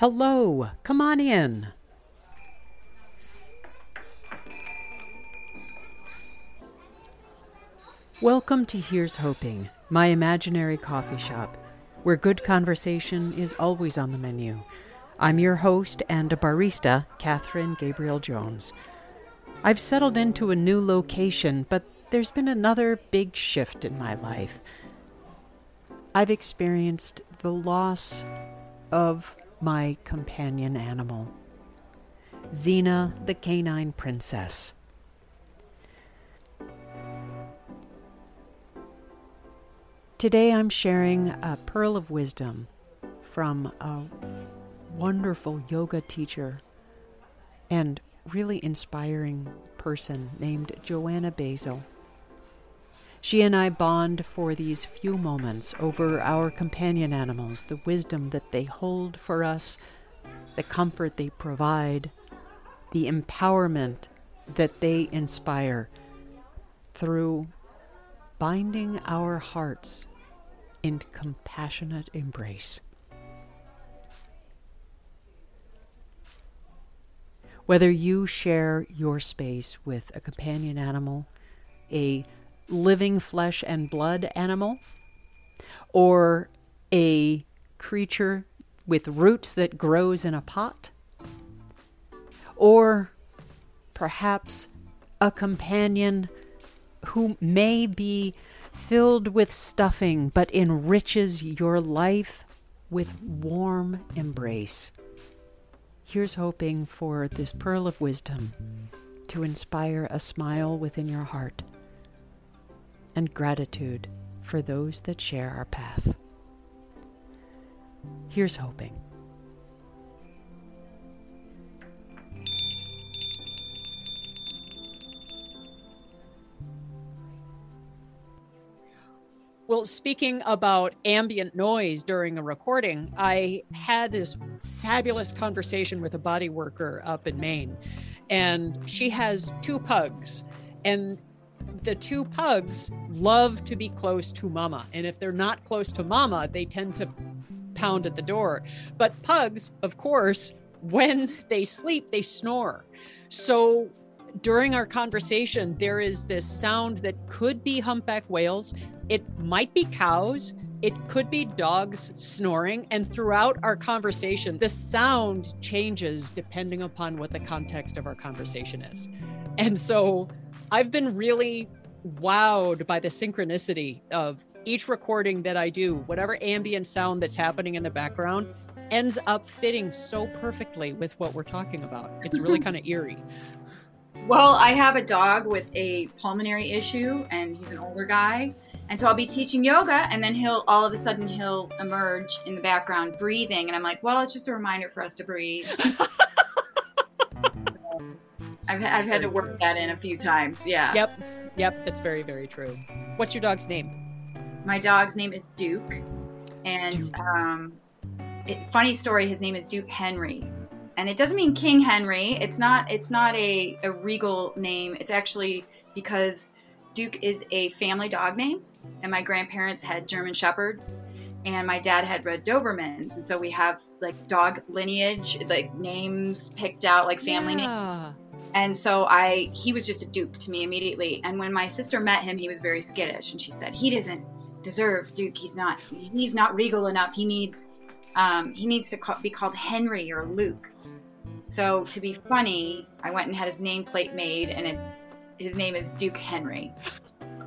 Hello, come on in. Welcome to Here's Hoping, my imaginary coffee shop, where good conversation is always on the menu. I'm your host and a barista, Catherine Gabriel Jones. I've settled into a new location, but there's been another big shift in my life. I've experienced the loss of my companion animal, Xena the canine princess. Today I'm sharing a pearl of wisdom from a wonderful yoga teacher and really inspiring person named Joanna Basil. She and I bond for these few moments over our companion animals, the wisdom that they hold for us, the comfort they provide, the empowerment that they inspire through binding our hearts in compassionate embrace. Whether you share your space with a companion animal, a living flesh and blood animal or a creature with roots that grows in a pot or perhaps a companion who may be filled with stuffing but enriches your life with warm embrace. Here's hoping for this pearl of wisdom to inspire a smile within your heart and gratitude for those that share our path. Here's hoping. Well, speaking about ambient noise during a recording, I had this fabulous conversation with a body worker up in Maine, and she has two pugs. And the two pugs love to be close to mama. And if they're not close to mama, they tend to pound at the door. But pugs, of course, when they sleep, they snore. So during our conversation, there is this sound that could be humpback whales. It might be cows. It could be dogs snoring. And throughout our conversation, the sound changes depending upon what the context of our conversation is. And so I've been really wowed by the synchronicity of each recording that I do, whatever ambient sound that's happening in the background ends up fitting so perfectly with what we're talking about. It's really kind of eerie. Well, I have a dog with a pulmonary issue and he's an older guy. And so I'll be teaching yoga and then he'll all of a sudden he'll emerge in the background breathing and I'm like, "Well, it's just a reminder for us to breathe." I've, I've had to work that in a few times. Yeah. Yep. Yep. That's very, very true. What's your dog's name? My dog's name is Duke. And Duke. Um, it, funny story, his name is Duke Henry. And it doesn't mean King Henry. It's not it's not a, a regal name. It's actually because Duke is a family dog name. And my grandparents had German Shepherds and my dad had red dobermans and so we have like dog lineage like names picked out like family yeah. names and so I he was just a duke to me immediately. And when my sister met him, he was very skittish and she said, "He doesn't deserve duke. He's not he's not regal enough. He needs um, he needs to call, be called Henry or Luke." So to be funny, I went and had his nameplate made and it's his name is Duke Henry.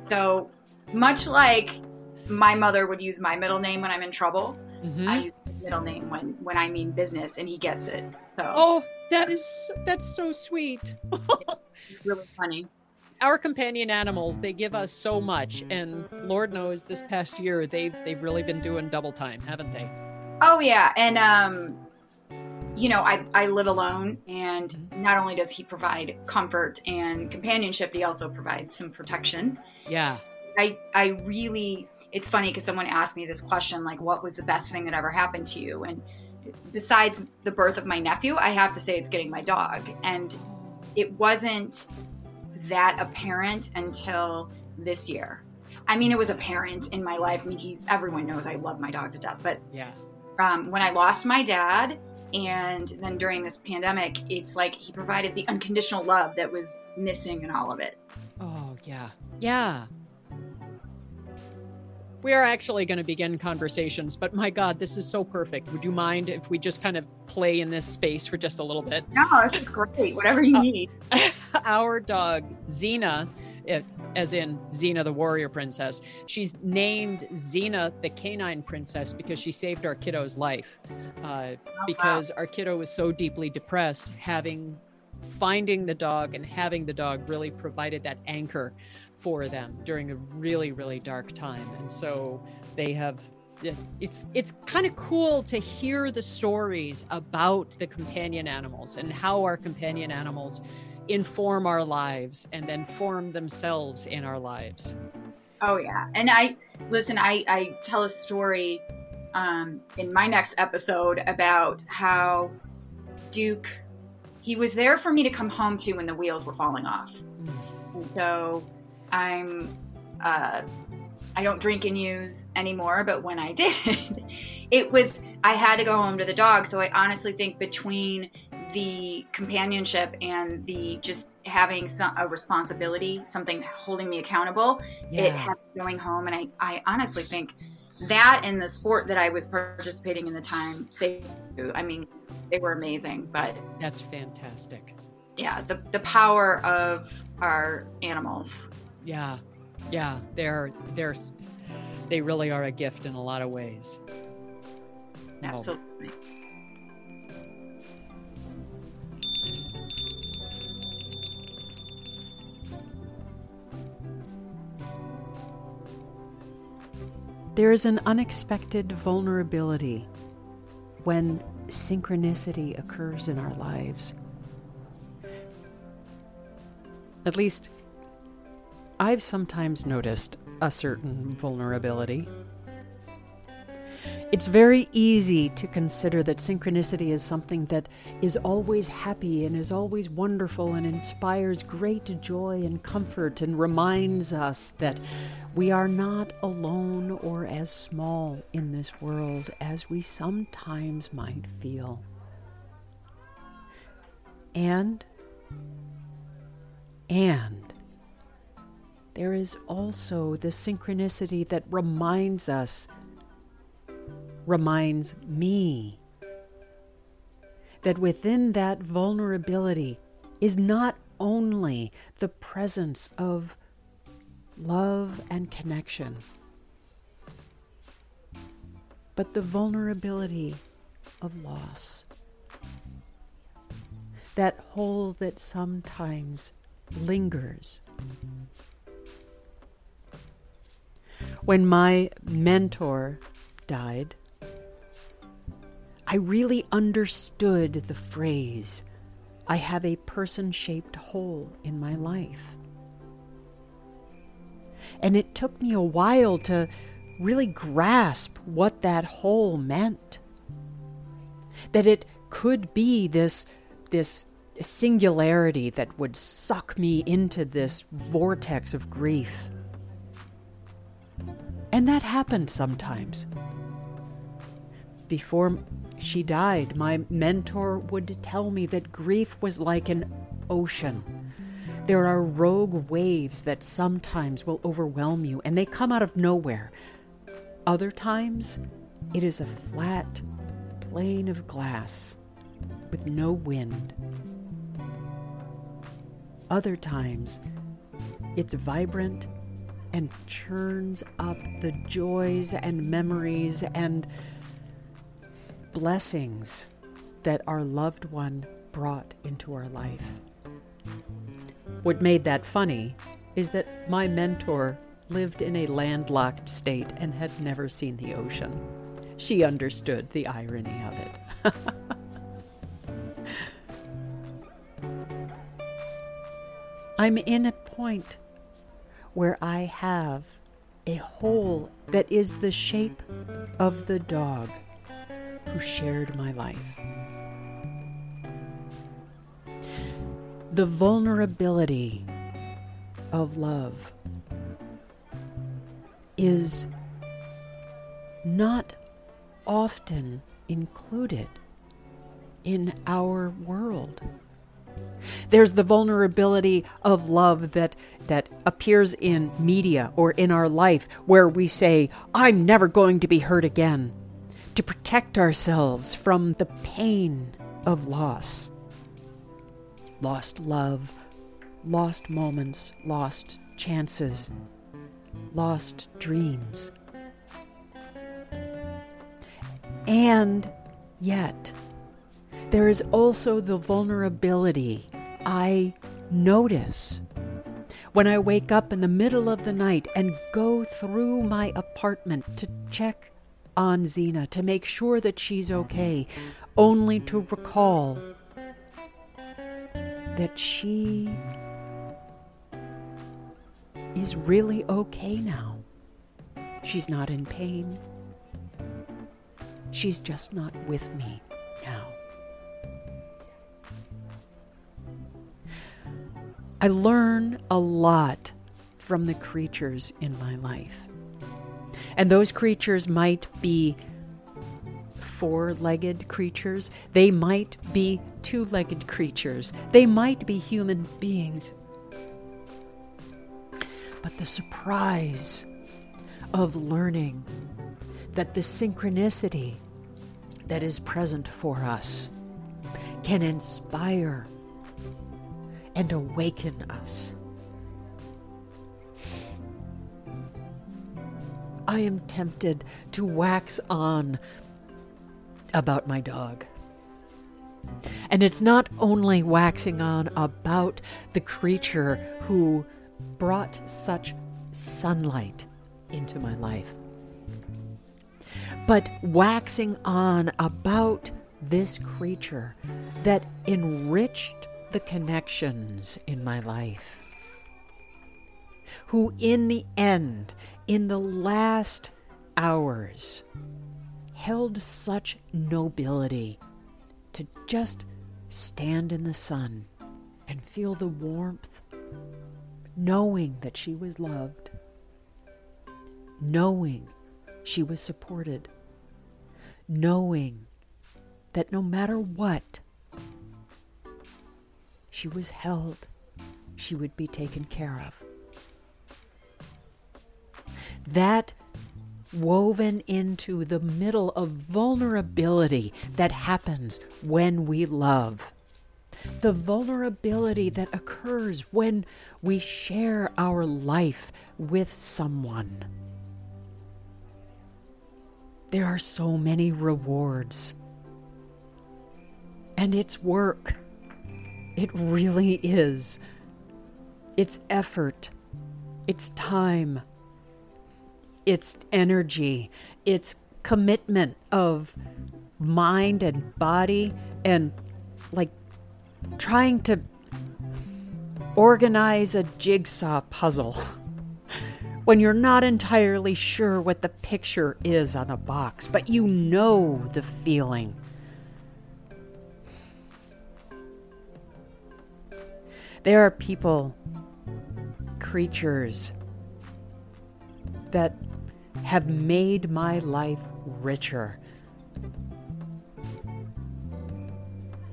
So much like my mother would use my middle name when I'm in trouble, mm-hmm. I use middle name when when I mean business, and he gets it. So oh, that is that's so sweet. it's really funny. Our companion animals, they give us so much, and Lord knows this past year they've they've really been doing double time, haven't they? Oh yeah, and um, you know, I I live alone, and mm-hmm. not only does he provide comfort and companionship, he also provides some protection. Yeah. I I really it's funny because someone asked me this question like what was the best thing that ever happened to you and besides the birth of my nephew i have to say it's getting my dog and it wasn't that apparent until this year i mean it was apparent in my life i mean he's everyone knows i love my dog to death but yeah um, when I lost my dad, and then during this pandemic, it's like he provided the unconditional love that was missing in all of it. Oh, yeah. Yeah. We are actually going to begin conversations, but my God, this is so perfect. Would you mind if we just kind of play in this space for just a little bit? No, this is great. Whatever you uh, need. Our dog, Xena, it, as in Xena the warrior princess, she's named Xena the canine princess because she saved our kiddo's life. Uh, oh, because our kiddo was so deeply depressed, having finding the dog and having the dog really provided that anchor for them during a really really dark time. And so they have it's it's kind of cool to hear the stories about the companion animals and how our companion animals inform our lives and then form themselves in our lives. Oh yeah. And i listen i i tell a story um, in my next episode about how duke he was there for me to come home to when the wheels were falling off mm. and so I'm uh, I don't drink and use anymore, but when I did, it was I had to go home to the dog. So I honestly think between the companionship and the just having some, a responsibility, something holding me accountable, yeah. it had going home. And I, I honestly think that and the sport that I was participating in the time saved. I mean, they were amazing. But that's fantastic. Yeah, the the power of our animals yeah, yeah, they're they're they really are a gift in a lot of ways. Absolutely. Oh. There is an unexpected vulnerability when synchronicity occurs in our lives. At least I've sometimes noticed a certain vulnerability. It's very easy to consider that synchronicity is something that is always happy and is always wonderful and inspires great joy and comfort and reminds us that we are not alone or as small in this world as we sometimes might feel. And, and, there is also the synchronicity that reminds us, reminds me, that within that vulnerability is not only the presence of love and connection, but the vulnerability of loss. That hole that sometimes lingers When my mentor died, I really understood the phrase, I have a person shaped hole in my life. And it took me a while to really grasp what that hole meant. That it could be this, this singularity that would suck me into this vortex of grief. And that happened sometimes. Before she died, my mentor would tell me that grief was like an ocean. There are rogue waves that sometimes will overwhelm you, and they come out of nowhere. Other times, it is a flat plane of glass with no wind. Other times, it's vibrant and churns up the joys and memories and blessings that our loved one brought into our life. What made that funny is that my mentor lived in a landlocked state and had never seen the ocean. She understood the irony of it. I'm in a point where I have a hole that is the shape of the dog who shared my life. The vulnerability of love is not often included in our world. There's the vulnerability of love that that appears in media or in our life where we say, I'm never going to be hurt again, to protect ourselves from the pain of loss. Lost love, lost moments, lost chances, lost dreams. And yet, there is also the vulnerability I notice when I wake up in the middle of the night and go through my apartment to check on Xena to make sure that she's okay, only to recall that she is really okay now. She's not in pain. She's just not with me now. I learn a lot from the creatures in my life. And those creatures might be four legged creatures, they might be two legged creatures, they might be human beings. But the surprise of learning that the synchronicity that is present for us can inspire and awaken us. I am tempted to wax on about my dog. And it's not only waxing on about the creature who brought such sunlight into my life, but waxing on about this creature that enriched the connections in my life, who in the end, in the last hours, held such nobility to just stand in the sun and feel the warmth, knowing that she was loved, knowing she was supported, knowing that no matter what, she was held, she would be taken care of. That woven into the middle of vulnerability that happens when we love. The vulnerability that occurs when we share our life with someone. There are so many rewards. And it's work. It really is. It's effort. It's time. It's energy. It's commitment of mind and body and like trying to organize a jigsaw puzzle when you're not entirely sure what the picture is on the box, but you know the feeling. There are people, creatures that have made my life richer.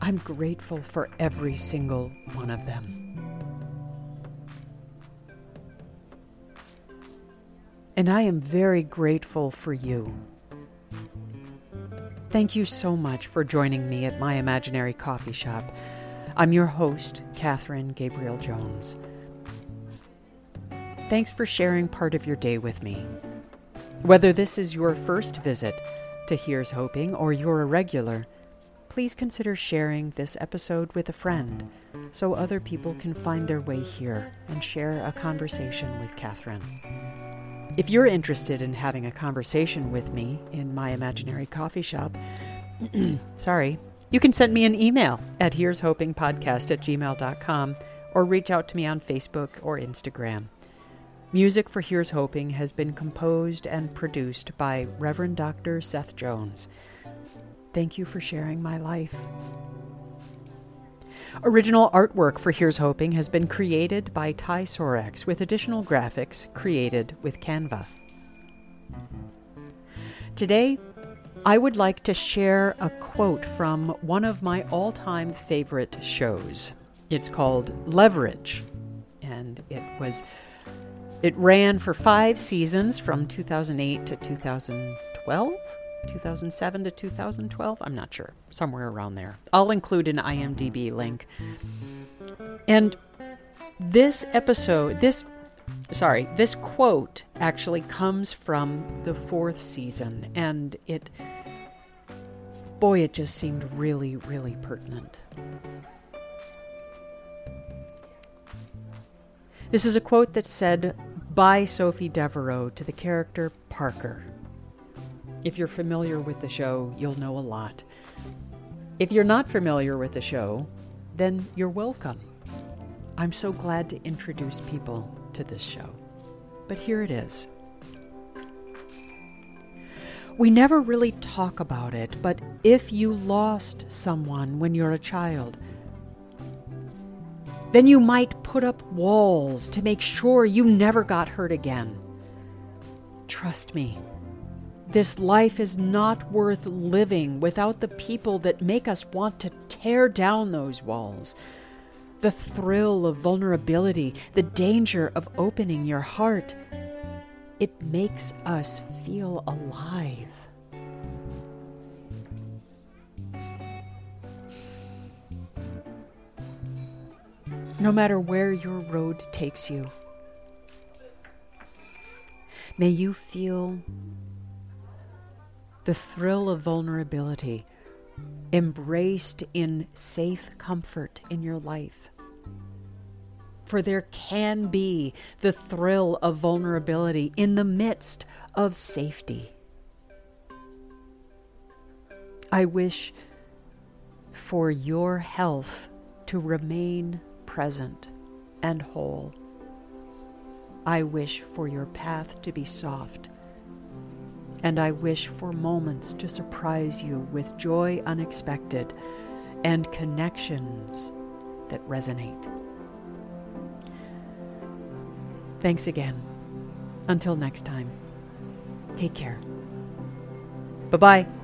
I'm grateful for every single one of them. And I am very grateful for you. Thank you so much for joining me at my imaginary coffee shop. I'm your host, Catherine Gabriel Jones. Thanks for sharing part of your day with me. Whether this is your first visit to Here's Hoping or you're a regular, please consider sharing this episode with a friend so other people can find their way here and share a conversation with Catherine. If you're interested in having a conversation with me in my imaginary coffee shop, sorry, you can send me an email at here's hoping podcast at gmail.com or reach out to me on Facebook or Instagram. Music for Here's Hoping has been composed and produced by Reverend Dr. Seth Jones. Thank you for sharing my life. Original artwork for Here's Hoping has been created by Ty Sorex with additional graphics created with Canva. Today, I would like to share a quote from one of my all time favorite shows. It's called Leverage, and it was. It ran for five seasons from 2008 to 2012, 2007 to 2012. I'm not sure, somewhere around there. I'll include an IMDb link. And this episode, this sorry, this quote actually comes from the fourth season, and it, boy, it just seemed really, really pertinent. This is a quote that said by Sophie Devereaux to the character Parker. If you're familiar with the show, you'll know a lot. If you're not familiar with the show, then you're welcome. I'm so glad to introduce people to this show. But here it is. We never really talk about it, but if you lost someone when you're a child, then you might put up walls to make sure you never got hurt again. Trust me, this life is not worth living without the people that make us want to tear down those walls the thrill of vulnerability, the danger of opening your heart. It makes us feel alive. No matter where your road takes you, may you feel the thrill of vulnerability embraced in safe comfort in your life. For there can be the thrill of vulnerability in the midst of safety. I wish for your health to remain present and whole. I wish for your path to be soft and I wish for moments to surprise you with joy unexpected and connections that resonate. Thanks again. Until next time, take care. Bye bye.